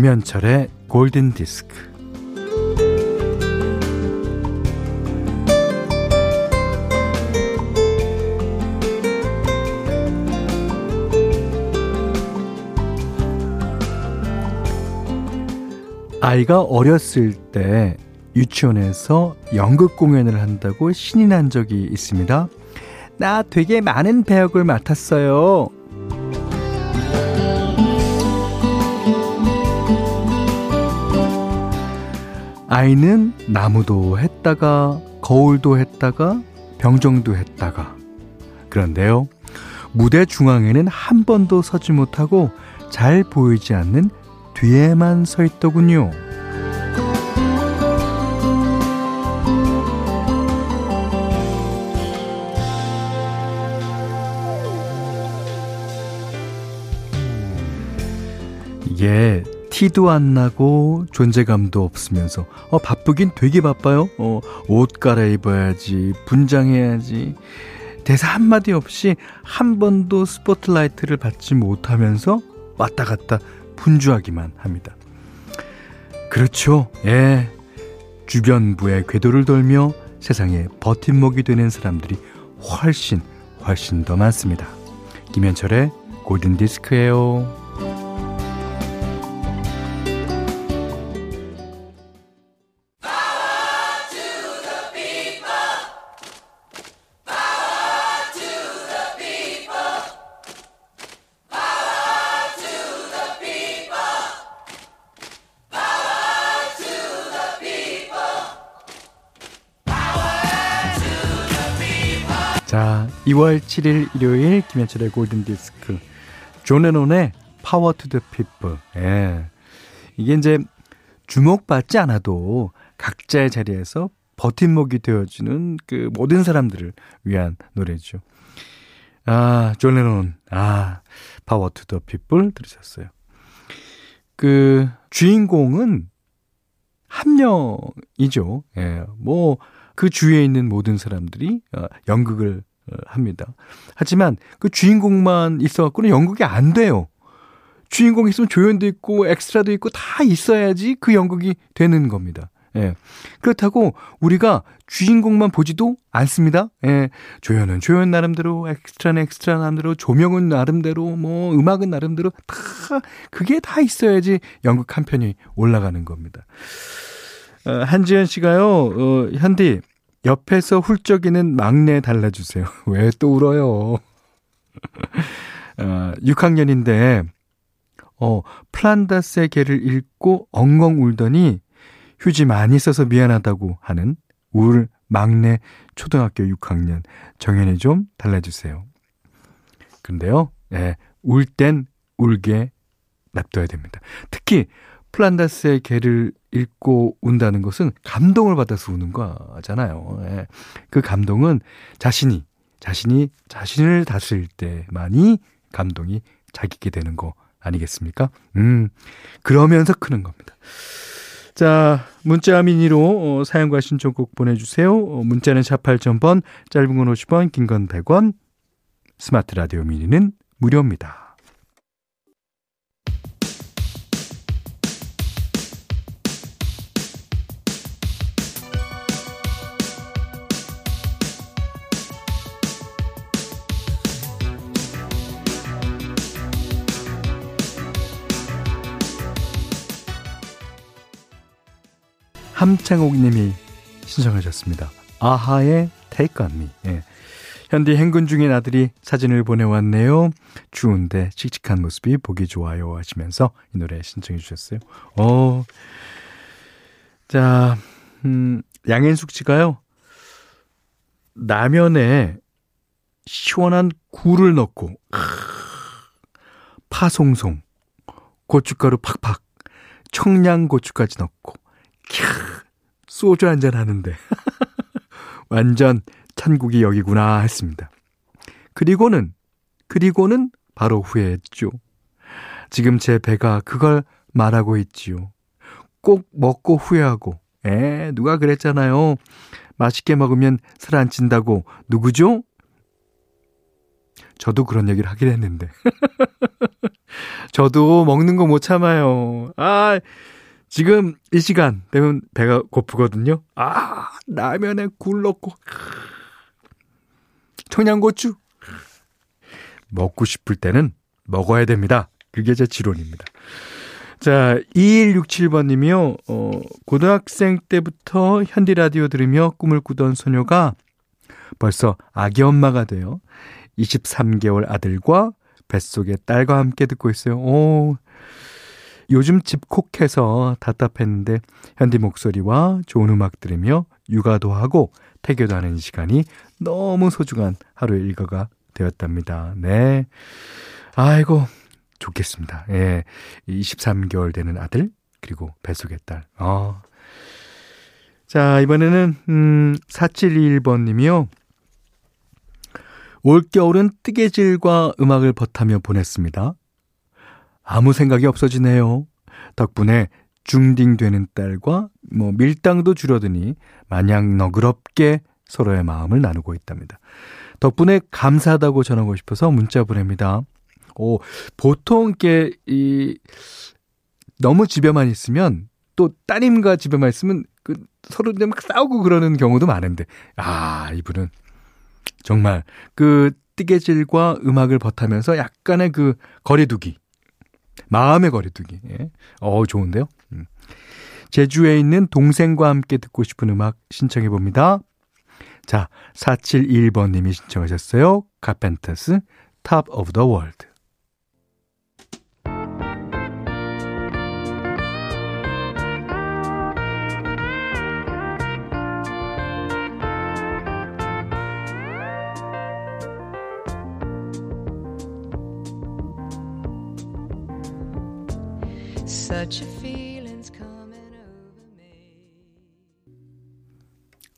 김현철의 골든 디스크. 아이가 어렸을 때 유치원에서 연극 공연을 한다고 신이 난 적이 있습니다. 나 되게 많은 배역을 맡았어요. 아이는 나무도 했다가 거울도 했다가 병정도 했다가 그런데요. 무대 중앙에는 한 번도 서지 못하고 잘 보이지 않는 뒤에만 서 있더군요. 이게 티도 안 나고 존재감도 없으면서 어 바쁘긴 되게 바빠요. 어 옷 갈아입어야지 분장해야지 대사 한마디 없이 한 번도 스포트라이트를 받지 못하면서 왔다 갔다 분주하기만 합니다. 그렇죠. 예. 주변부의 궤도를 돌며 세상에 버팀목이 되는 사람들이 훨씬 훨씬 더 많습니다. 김현철의 골든 디스크예요. 2월 7일 일요일 김현철의 골든 디스크. 존 레논의 Power to the People. 예. 이게 이제 주목받지 않아도 각자의 자리에서 버팀목이 되어주는 그 모든 사람들을 위한 노래죠. 아, 존 레논. 아, Power to the People 들으셨어요. 그 주인공은 한 명이죠. 예. 뭐, 그 주위에 있는 모든 사람들이 어, 연극을 어, 합니다. 하지만 그 주인공만 있어갖고는 연극이 안 돼요. 주인공 있으면 조연도 있고 엑스트라도 있고 다 있어야지 그 연극이 되는 겁니다. 예. 그렇다고 우리가 주인공만 보지도 않습니다. 예. 조연은 조연 나름대로, 엑스트라는 엑스트라 나름대로, 조명은 나름대로, 뭐, 음악은 나름대로 다, 그게 다 있어야지 연극 한 편이 올라가는 겁니다. 어, 한지연 씨가요, 어, 현디, 옆에서 훌쩍이는 막내 달라주세요. 왜 또 울어요? 어, 6학년인데, 어, 플란다스의 개를 읽고 엉엉 울더니 휴지 많이 써서 미안하다고 하는 울 막내 초등학교 6학년 정연이 좀 달라주세요. 근데요, 예, 울땐 울게 냅둬야 됩니다. 특히 플란다스의 개를 읽고 운다는 것은 감동을 받아서 우는 거잖아요. 예. 그 감동은 자신이, 자신이 자신을 다스릴 때만이 감동이 자기게 되는 거 아니겠습니까? 음, 그러면서 크는 겁니다. 자, 문자 미니로 어, 사연과 신청곡 보내주세요. 어, 문자는 샵 8000번, 짧은 건 50원, 긴 건 100원, 스마트 라디오 미니는 무료입니다. 함창옥 님이 신청하셨습니다. 아하의 Take on Me. 예. 현디 행군 중인 아들이 사진을 보내왔네요. 추운데 칙칙한 모습이 보기 좋아요 하시면서 이 노래 신청해 주셨어요. 어. 자, 음, 양현숙 씨가요. 라면에 시원한 굴을 넣고 파송송 고춧가루 팍팍 청양고추까지 넣고 캬, 소주 한잔 하는데. 완전 천국이 여기구나 했습니다. 그리고는, 그리고는 바로 후회했죠. 지금 제 배가 그걸 말하고 있지요. 꼭 먹고 후회하고, 에, 누가 그랬잖아요. 맛있게 먹으면 살 안 찐다고. 누구죠? 저도 그런 얘기를 하긴 했는데. 저도 먹는 거 못 참아요. 아, 지금 이 시간 되면 배가 고프거든요. 아, 라면에 굴 넣고 청양고추 먹고 싶을 때는 먹어야 됩니다. 그게 제 지론입니다. 자, 2167번 님이요. 어, 고등학생 때부터 현디 라디오 들으며 꿈을 꾸던 소녀가 벌써 아기 엄마가 돼요. 23개월 아들과 뱃속의 딸과 함께 듣고 있어요. 오. 요즘 집콕해서 답답했는데 현디 목소리와 좋은 음악 들으며 육아도 하고 태교도 하는 시간이 너무 소중한 하루 일과가 되었답니다. 네. 아이고, 좋겠습니다. 예. 23개월 되는 아들, 그리고 뱃속의 딸. 어. 자, 이번에는, 음, 4721번 님이요. 올겨울은 뜨개질과 음악을 버타며 보냈습니다. 아무 생각이 없어지네요. 덕분에 중딩되는 딸과 뭐 밀당도 줄어드니 마냥 너그럽게 서로의 마음을 나누고 있답니다. 덕분에 감사하다고 전하고 싶어서 문자 보냅니다. 오, 보통 이게 이 너무 집에만 있으면 또 따님과 집에만 있으면 그 서로 막 싸우고 그러는 경우도 많은데 아 이분은 정말 그 뜨개질과 음악을 버타면서 약간의 그 거리두기 마음의 거리두기 예. 어 좋은데요. 음. 제주에 있는 동생과 함께 듣고 싶은 음악 신청해 봅니다. 자, 471번님이 신청하셨어요. 카펜터스 Top of the World.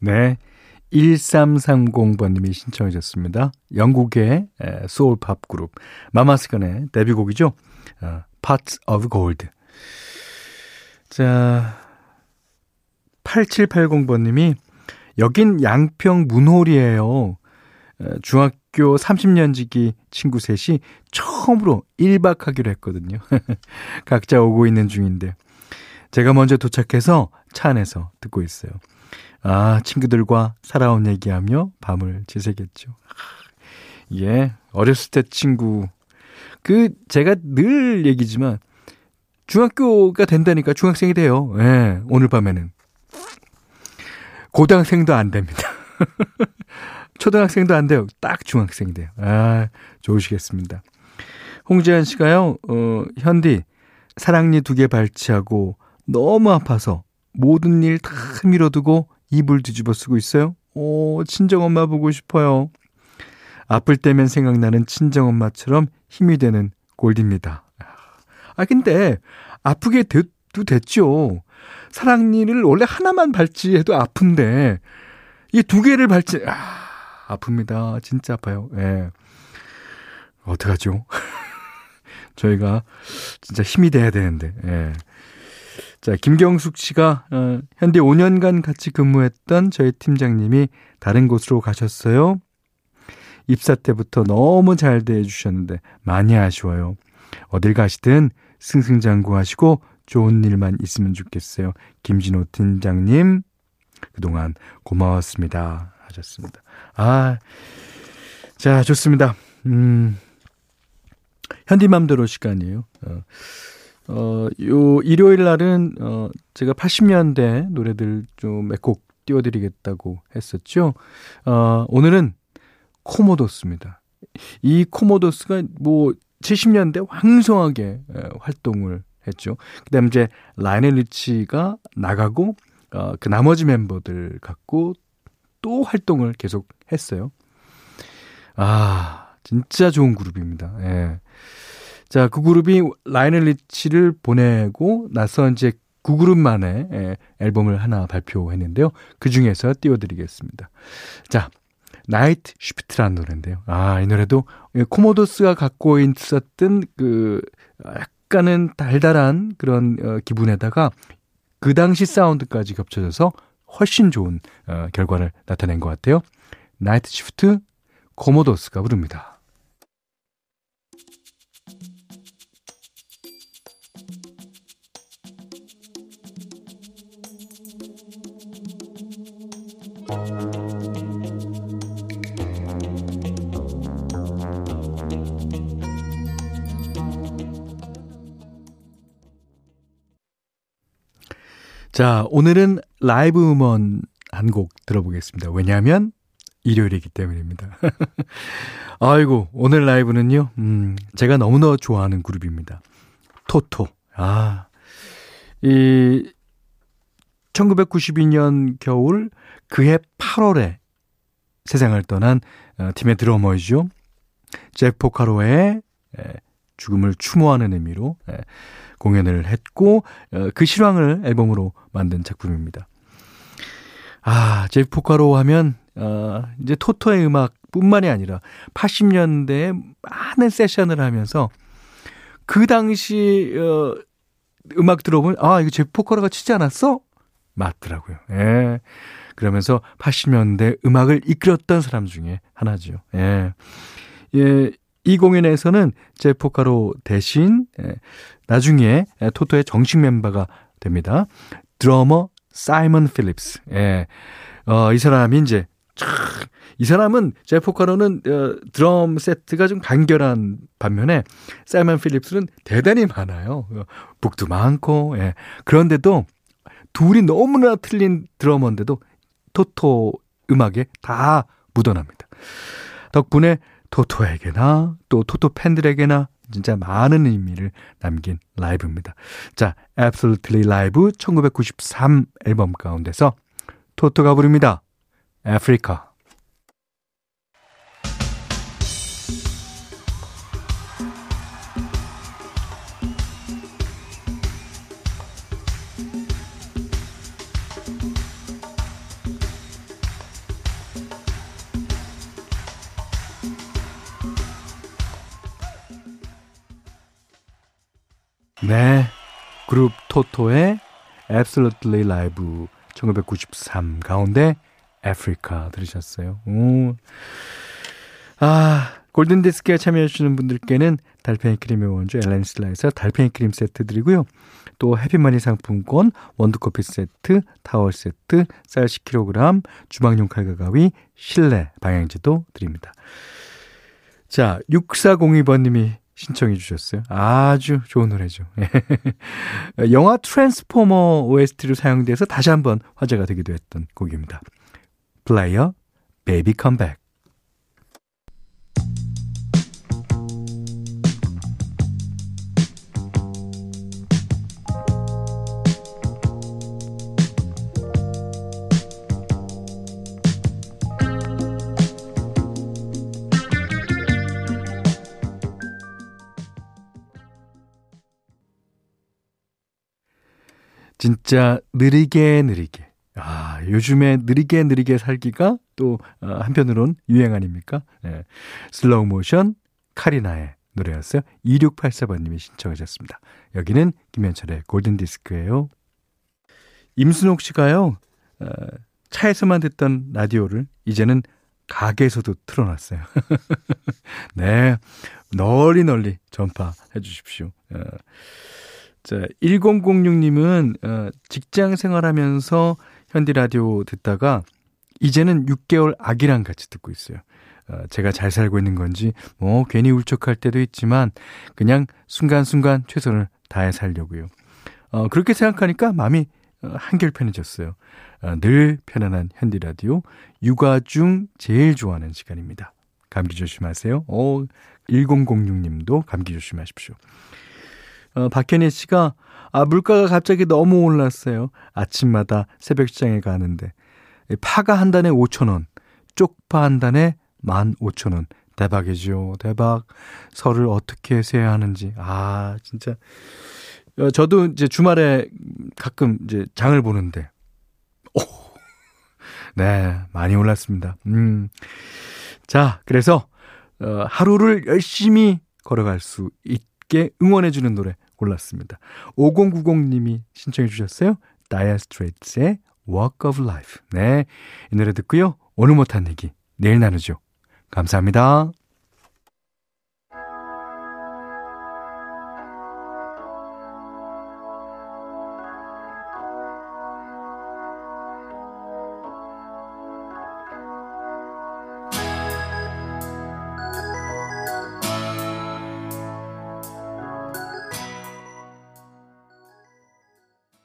네. 1330번님이 신청해 주셨습니다. 영국의 소울팝 그룹 마마스건의 데뷔곡이죠. 어, Parts of Gold. 자, 8780번님이 여긴 양평 문홀이에요. 중학교 30년 지기 친구 셋이 처음으로 1박 하기로 했거든요. 각자 오고 있는 중인데 제가 먼저 도착해서 차 안에서 듣고 있어요. 아, 친구들과 살아온 얘기하며 밤을 지새겠죠. 예, 어렸을 때 친구. 그, 제가 늘 얘기지만, 중학교가 된다니까 중학생이 돼요. 예, 오늘 밤에는. 고등학생도 안 됩니다. 초등학생도 안 돼요. 딱 중학생이 돼요. 아, 좋으시겠습니다. 홍지한 씨가요, 어, 현디, 사랑니 두 개 발치하고 너무 아파서 모든 일 다 밀어두고 이불 뒤집어 쓰고 있어요? 오, 친정엄마 보고 싶어요. 아플 때면 생각나는 친정엄마처럼 힘이 되는 골디입니다. 아, 근데 아프게 돼도 됐죠. 사랑니를 원래 하나만 발치해도 아픈데 이 두 개를 발치 아, 아픕니다. 진짜 아파요. 예. 네. 어떡하죠? 저희가 진짜 힘이 돼야 되는데. 예. 자, 김경숙 씨가 어, 현대 5년간 같이 근무했던 저희 팀장님이 다른 곳으로 가셨어요. 입사 때부터 너무 잘 대해 주셨는데 많이 아쉬워요. 어딜 가시든 승승장구하시고 좋은 일만 있으면 좋겠어요. 김진호 팀장님 그동안 고마웠습니다. 하셨습니다. 아, 자 좋습니다. 음, 현디맘대로 시간이에요. 어. 어, 요 일요일 날은 어 제가 80년대 노래들 좀 몇 곡 띄워드리겠다고 했었죠. 어, 오늘은 코모도스입니다. 이 코모도스가 뭐 70년대 왕성하게 에, 활동을 했죠. 그 다음 이제 라이오넬 리치가 나가고 어, 그 나머지 멤버들 갖고 또 활동을 계속 했어요. 아, 진짜 좋은 그룹입니다. 예. 자, 그 그룹이 라이오넬 리치를 보내고 나서 이제 그 그룹만의 예, 앨범을 하나 발표했는데요. 그 중에서 띄워드리겠습니다. 자, Nightshift라는 노래인데요. 아, 이 노래도 코모도스가 갖고 있었던 그 약간은 달달한 그런 어, 기분에다가 그 당시 사운드까지 겹쳐져서 훨씬 좋은 어, 결과를 나타낸 것 같아요. 나이트 시프트 코모도스가 부릅니다. 자, 오늘은 라이브 음원 한 곡 들어보겠습니다. 왜냐하면 일요일이기 때문입니다. 아이고, 오늘 라이브는요, 음, 제가 너무나 좋아하는 그룹입니다. 토토. 아, 이, 1992년 겨울 그해 8월에 세상을 떠난 어, 팀의 드러머이죠. 제프 포카로의 죽음을 추모하는 의미로 공연을 했고 어, 그 실황을 앨범으로 만든 작품입니다. 아, 제프 포카로 하면 어, 이제 토토의 음악뿐만이 아니라 80년대에 많은 세션을 하면서 그 당시 어, 음악 들어보면 아 이거 제프 포카로가 치지 않았어? 맞더라고요. 예. 그러면서 80년대 음악을 이끌었던 사람 중에 하나죠. 예. 예, 이 공연에서는 제포카로 대신 예, 나중에 토토의 정식 멤버가 됩니다. 드러머 사이먼 필립스. 예. 어, 이 사람이 이제 이 사람은 제포카로는 어, 드럼 세트가 좀 간결한 반면에 사이먼 필립스는 대단히 많아요. 어, 북도 많고 예. 그런데도 둘이 너무나 틀린 드러머인데도 토토 음악에 다 묻어납니다. 덕분에 토토에게나 또 토토 팬들에게나 진짜 많은 의미를 남긴 라이브입니다. 자, Absolutely Live 1993 앨범 가운데서 토토가 부릅니다. 아프리카. 네. 그룹 토토의 Absolutely Live 1993 가운데 아프리카 들으셨어요. 오. 아, 골든디스크에 참여해주시는 분들께는 달팽이 크림의 원조 엘렌 슬라에서 달팽이 크림 세트 드리고요. 또 해피머니 상품권, 원두커피 세트, 타월 세트, 쌀 10kg, 주방용 칼과 가위, 실내 방향지도 드립니다. 자, 6402번님이 신청해 주셨어요. 아주 좋은 노래죠. 영화 트랜스포머 OST로 사용돼서 다시 한번 화제가 되기도 했던 곡입니다. Player Baby Come Back 진짜 느리게 느리게. 아, 요즘에 느리게 느리게 살기가 또 어, 한편으론 유행 아닙니까? 네. Slow Motion 카리나의 노래였어요. 2684번님이 신청하셨습니다. 여기는 김현철의 골든디스크예요. 임순옥 씨가요. 어, 차에서만 듣던 라디오를 이제는 가게에서도 틀어놨어요. 네. 널리 널리 전파해 주십시오. 어. 자, 1006님은 어, 직장 생활하면서 현디 라디오 듣다가 이제는 6개월 아기랑 같이 듣고 있어요. 어, 제가 잘 살고 있는 건지 뭐 괜히 울적할 때도 있지만 그냥 순간순간 최선을 다해 살려고요. 어, 그렇게 생각하니까 마음이 어, 한결 편해졌어요. 어, 늘 편안한 현디 라디오 육아 중 제일 좋아하는 시간입니다. 감기 조심하세요. 어, 1006님도 감기 조심하십시오. 어, 박현희 씨가 아 물가가 갑자기 너무 올랐어요. 아침마다 새벽 시장에 가는데 파가 한 단에 5천 원, 쪽파 한 단에 15,000원. 대박이죠. 대박. 설을 어떻게 세야 하는지. 아, 진짜. 어, 저도 이제 주말에 가끔 이제 장을 보는데, 오, 네, 많이 올랐습니다. 음. 자, 그래서, 어, 하루를 열심히 걸어갈 수 있게 응원해 주는 노래 골랐습니다. 5090님이 신청해 주셨어요. 다이아 스트레이트의 Walk of Life. 네. 이 노래 듣고요. 오늘 못한 얘기 내일 나누죠. 감사합니다.